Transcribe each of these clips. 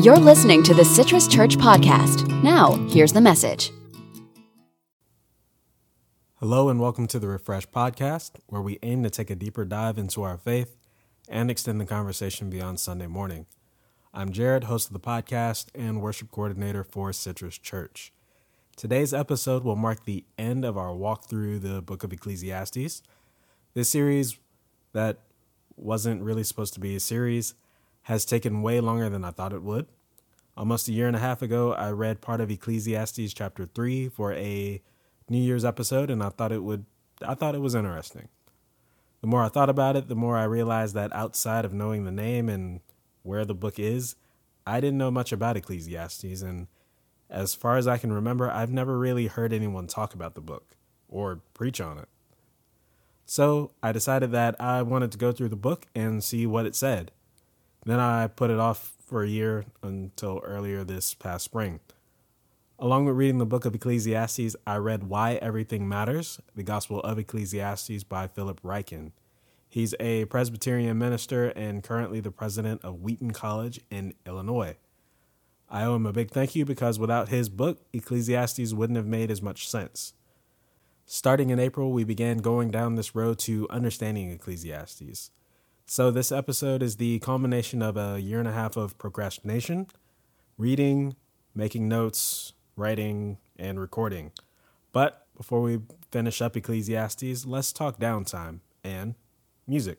You're listening to the Citrus Church Podcast. Now, here's the message. Hello, and welcome to the Refresh Podcast, where we aim to take a deeper dive into our faith and extend the conversation beyond Sunday morning. I'm Jared, host of the podcast and worship coordinator for Citrus Church. Today's episode will mark the end of our walk through the book of Ecclesiastes. This series, that wasn't really supposed to be a series, has taken way longer than I thought it would. Almost a year and a half ago, I read part of Ecclesiastes chapter 3 for a New Year's episode and I thought it would I thought it was interesting. The more I thought about it, the more I realized that outside of knowing the name and where the book is, I didn't know much about Ecclesiastes and as far as I can remember, I've never really heard anyone talk about the book or preach on it. So, I decided that I wanted to go through the book and see what it said. Then I put it off for a year until earlier this past spring. Along with reading the book of Ecclesiastes, I read Why Everything Matters, the Gospel of Ecclesiastes by Philip Ryken. He's a Presbyterian minister and currently the president of Wheaton College in Illinois. I owe him a big thank you because without his book, Ecclesiastes wouldn't have made as much sense. Starting in April, we began going down this road to understanding Ecclesiastes. So, this episode is the culmination of a year and a half of procrastination, reading, making notes, writing, and recording. But before we finish up Ecclesiastes, let's talk downtime and music.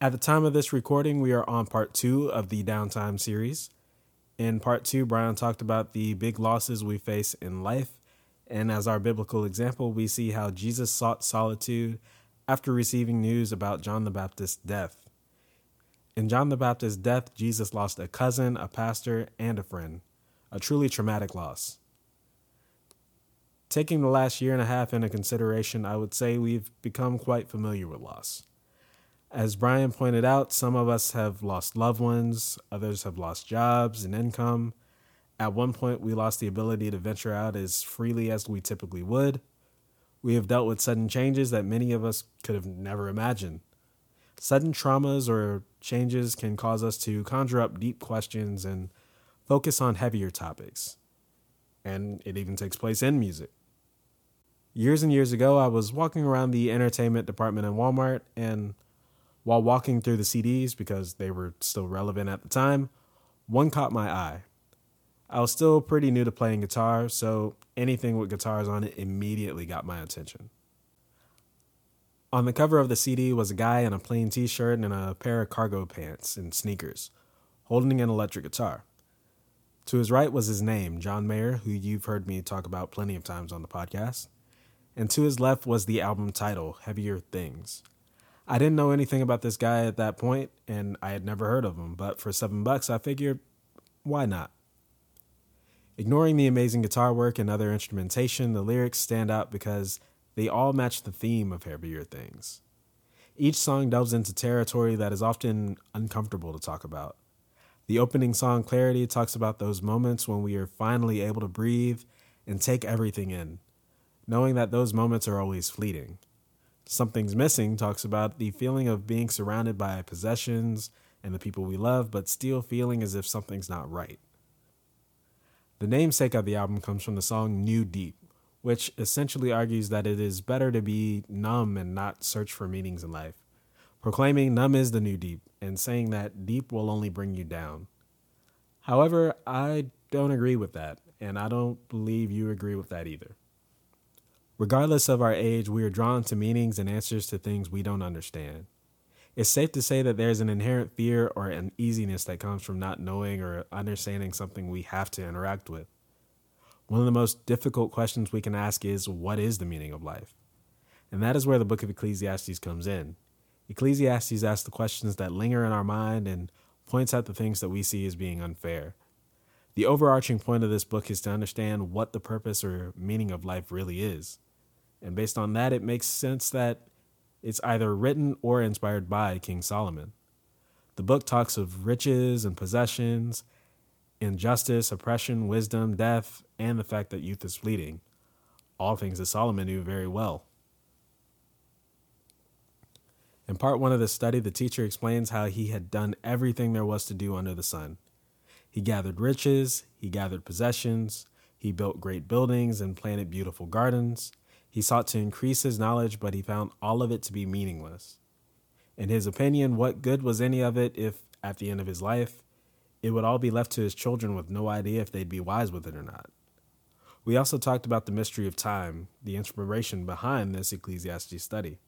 At the time of this recording, we are on part two of the downtime series. In part two, Brian talked about the big losses we face in life. And as our biblical example, we see how Jesus sought solitude after receiving news about John the Baptist's death. In John the Baptist's death, Jesus lost a cousin, a pastor, and a friend. A truly traumatic loss. Taking the last year and a half into consideration, I would say we've become quite familiar with loss. As Brian pointed out, some of us have lost loved ones, others have lost jobs and income. At one point, we lost the ability to venture out as freely as we typically would. We have dealt with sudden changes that many of us could have never imagined. Sudden traumas or changes can cause us to conjure up deep questions and focus on heavier topics. And it even takes place in music. Years and years ago, I was walking around the entertainment department in Walmart, and while walking through the CDs, because they were still relevant at the time, one caught my eye. I was still pretty new to playing guitar, so anything with guitars on it immediately got my attention. On the cover of the CD was a guy in a plain t shirt and a pair of cargo pants and sneakers, holding an electric guitar. To his right was his name, John Mayer, who you've heard me talk about plenty of times on the podcast. And to his left was the album title, Heavier Things. I didn't know anything about this guy at that point, and I had never heard of him, but for seven bucks, I figured, why not? Ignoring the amazing guitar work and other instrumentation, the lyrics stand out because they all match the theme of Heavier Things. Each song delves into territory that is often uncomfortable to talk about. The opening song, Clarity, talks about those moments when we are finally able to breathe and take everything in, knowing that those moments are always fleeting. Something's Missing talks about the feeling of being surrounded by possessions and the people we love, but still feeling as if something's not right. The namesake of the album comes from the song New Deep, which essentially argues that it is better to be numb and not search for meanings in life, proclaiming numb is the new deep and saying that deep will only bring you down. However, I don't agree with that, and I don't believe you agree with that either. Regardless of our age, we are drawn to meanings and answers to things we don't understand. It's safe to say that there's an inherent fear or an easiness that comes from not knowing or understanding something we have to interact with. One of the most difficult questions we can ask is what is the meaning of life? And that is where the book of Ecclesiastes comes in. Ecclesiastes asks the questions that linger in our mind and points out the things that we see as being unfair. The overarching point of this book is to understand what the purpose or meaning of life really is. And based on that, it makes sense that it's either written or inspired by King Solomon. The book talks of riches and possessions, injustice, oppression, wisdom, death, and the fact that youth is fleeting. All things that Solomon knew very well. In part one of the study, the teacher explains how he had done everything there was to do under the sun. He gathered riches, he gathered possessions, he built great buildings and planted beautiful gardens. He sought to increase his knowledge, but he found all of it to be meaningless. In his opinion, what good was any of it if, at the end of his life, it would all be left to his children with no idea if they'd be wise with it or not? We also talked about the mystery of time, the inspiration behind this Ecclesiastes study.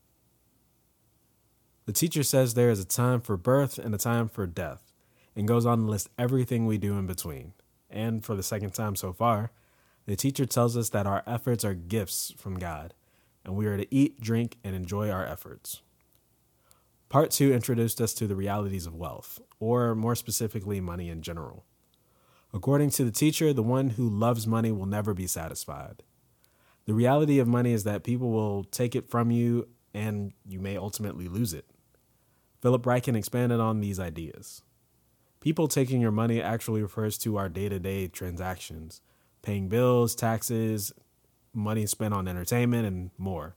The teacher says there is a time for birth and a time for death, and goes on to list everything we do in between. And for the second time so far, the teacher tells us that our efforts are gifts from God, and we are to eat, drink, and enjoy our efforts. Part two introduced us to the realities of wealth, or more specifically, money in general. According to the teacher, the one who loves money will never be satisfied. The reality of money is that people will take it from you and you may ultimately lose it. Philip Ryken expanded on these ideas. People taking your money actually refers to our day to day transactions, paying bills, taxes, money spent on entertainment, and more.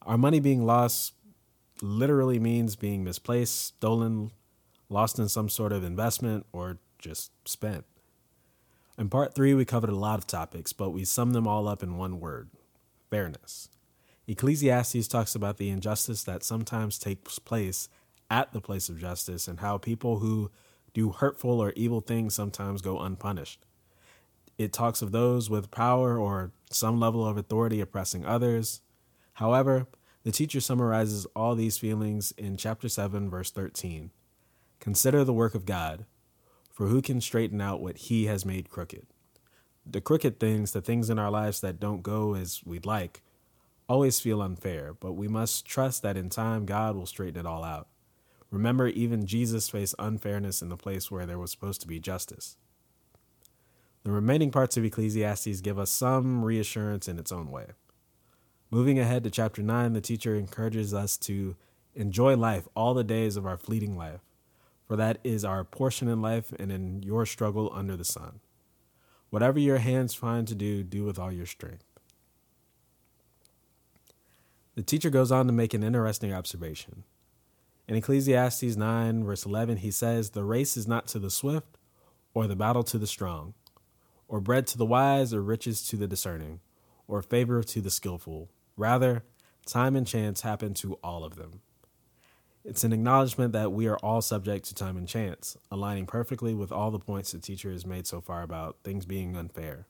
Our money being lost literally means being misplaced, stolen, lost in some sort of investment, or just spent. In part three, we covered a lot of topics, but we summed them all up in one word fairness. Ecclesiastes talks about the injustice that sometimes takes place at the place of justice and how people who do hurtful or evil things sometimes go unpunished. It talks of those with power or some level of authority oppressing others. However, the teacher summarizes all these feelings in chapter 7, verse 13. Consider the work of God, for who can straighten out what he has made crooked? The crooked things, the things in our lives that don't go as we'd like, always feel unfair, but we must trust that in time God will straighten it all out. Remember, even Jesus faced unfairness in the place where there was supposed to be justice. The remaining parts of Ecclesiastes give us some reassurance in its own way. Moving ahead to chapter 9, the teacher encourages us to enjoy life all the days of our fleeting life, for that is our portion in life and in your struggle under the sun. Whatever your hands find to do, do with all your strength. The teacher goes on to make an interesting observation. In Ecclesiastes 9, verse 11, he says, The race is not to the swift, or the battle to the strong, or bread to the wise, or riches to the discerning, or favor to the skillful. Rather, time and chance happen to all of them. It's an acknowledgement that we are all subject to time and chance, aligning perfectly with all the points the teacher has made so far about things being unfair.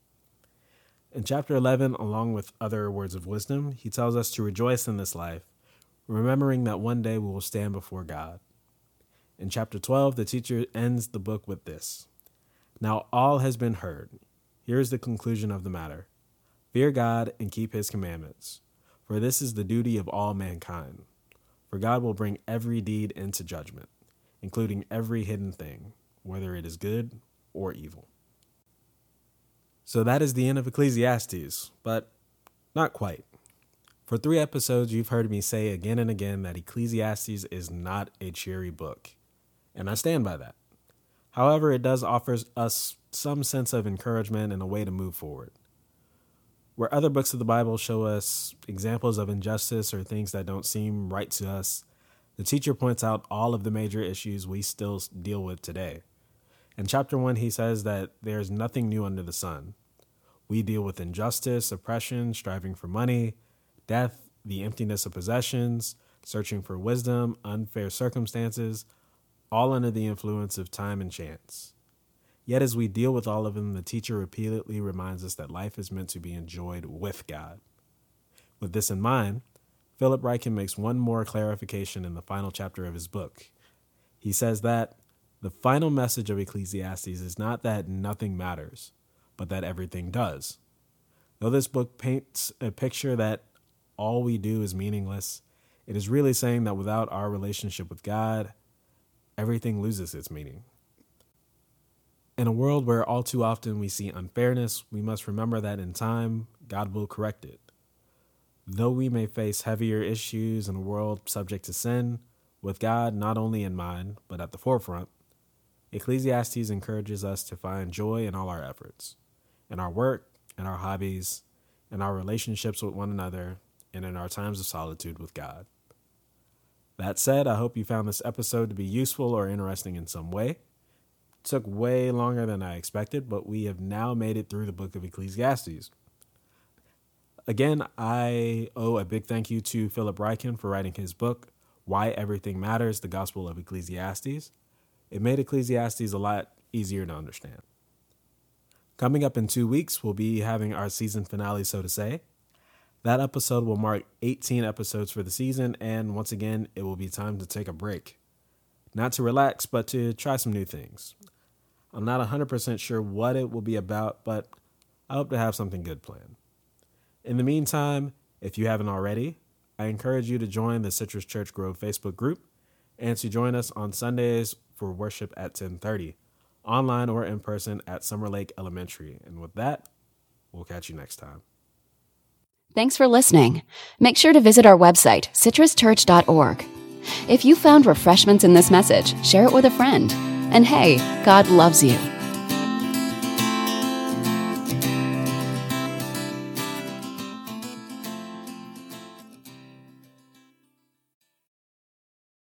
In chapter 11, along with other words of wisdom, he tells us to rejoice in this life, remembering that one day we will stand before God. In chapter 12, the teacher ends the book with this Now all has been heard. Here is the conclusion of the matter Fear God and keep his commandments, for this is the duty of all mankind. For God will bring every deed into judgment, including every hidden thing, whether it is good or evil. So that is the end of Ecclesiastes, but not quite. For three episodes, you've heard me say again and again that Ecclesiastes is not a cheery book, and I stand by that. However, it does offer us some sense of encouragement and a way to move forward. Where other books of the Bible show us examples of injustice or things that don't seem right to us, the teacher points out all of the major issues we still deal with today. In chapter 1, he says that there is nothing new under the sun. We deal with injustice, oppression, striving for money, death, the emptiness of possessions, searching for wisdom, unfair circumstances, all under the influence of time and chance. Yet, as we deal with all of them, the teacher repeatedly reminds us that life is meant to be enjoyed with God. With this in mind, Philip Ryken makes one more clarification in the final chapter of his book. He says that the final message of Ecclesiastes is not that nothing matters, but that everything does. Though this book paints a picture that all we do is meaningless, it is really saying that without our relationship with God, everything loses its meaning. In a world where all too often we see unfairness, we must remember that in time, God will correct it. Though we may face heavier issues in a world subject to sin, with God not only in mind, but at the forefront, Ecclesiastes encourages us to find joy in all our efforts, in our work, in our hobbies, in our relationships with one another, and in our times of solitude with God. That said, I hope you found this episode to be useful or interesting in some way. Took way longer than I expected, but we have now made it through the book of Ecclesiastes. Again, I owe a big thank you to Philip Ryken for writing his book, Why Everything Matters The Gospel of Ecclesiastes. It made Ecclesiastes a lot easier to understand. Coming up in two weeks, we'll be having our season finale, so to say. That episode will mark 18 episodes for the season, and once again, it will be time to take a break. Not to relax, but to try some new things. I'm not 100% sure what it will be about, but I hope to have something good planned. In the meantime, if you haven't already, I encourage you to join the Citrus Church Grove Facebook group and to join us on Sundays for worship at 10:30, online or in person at Summer Lake Elementary. And with that, we'll catch you next time. Thanks for listening. Make sure to visit our website, citruschurch.org. If you found refreshments in this message, share it with a friend. And hey, God loves you.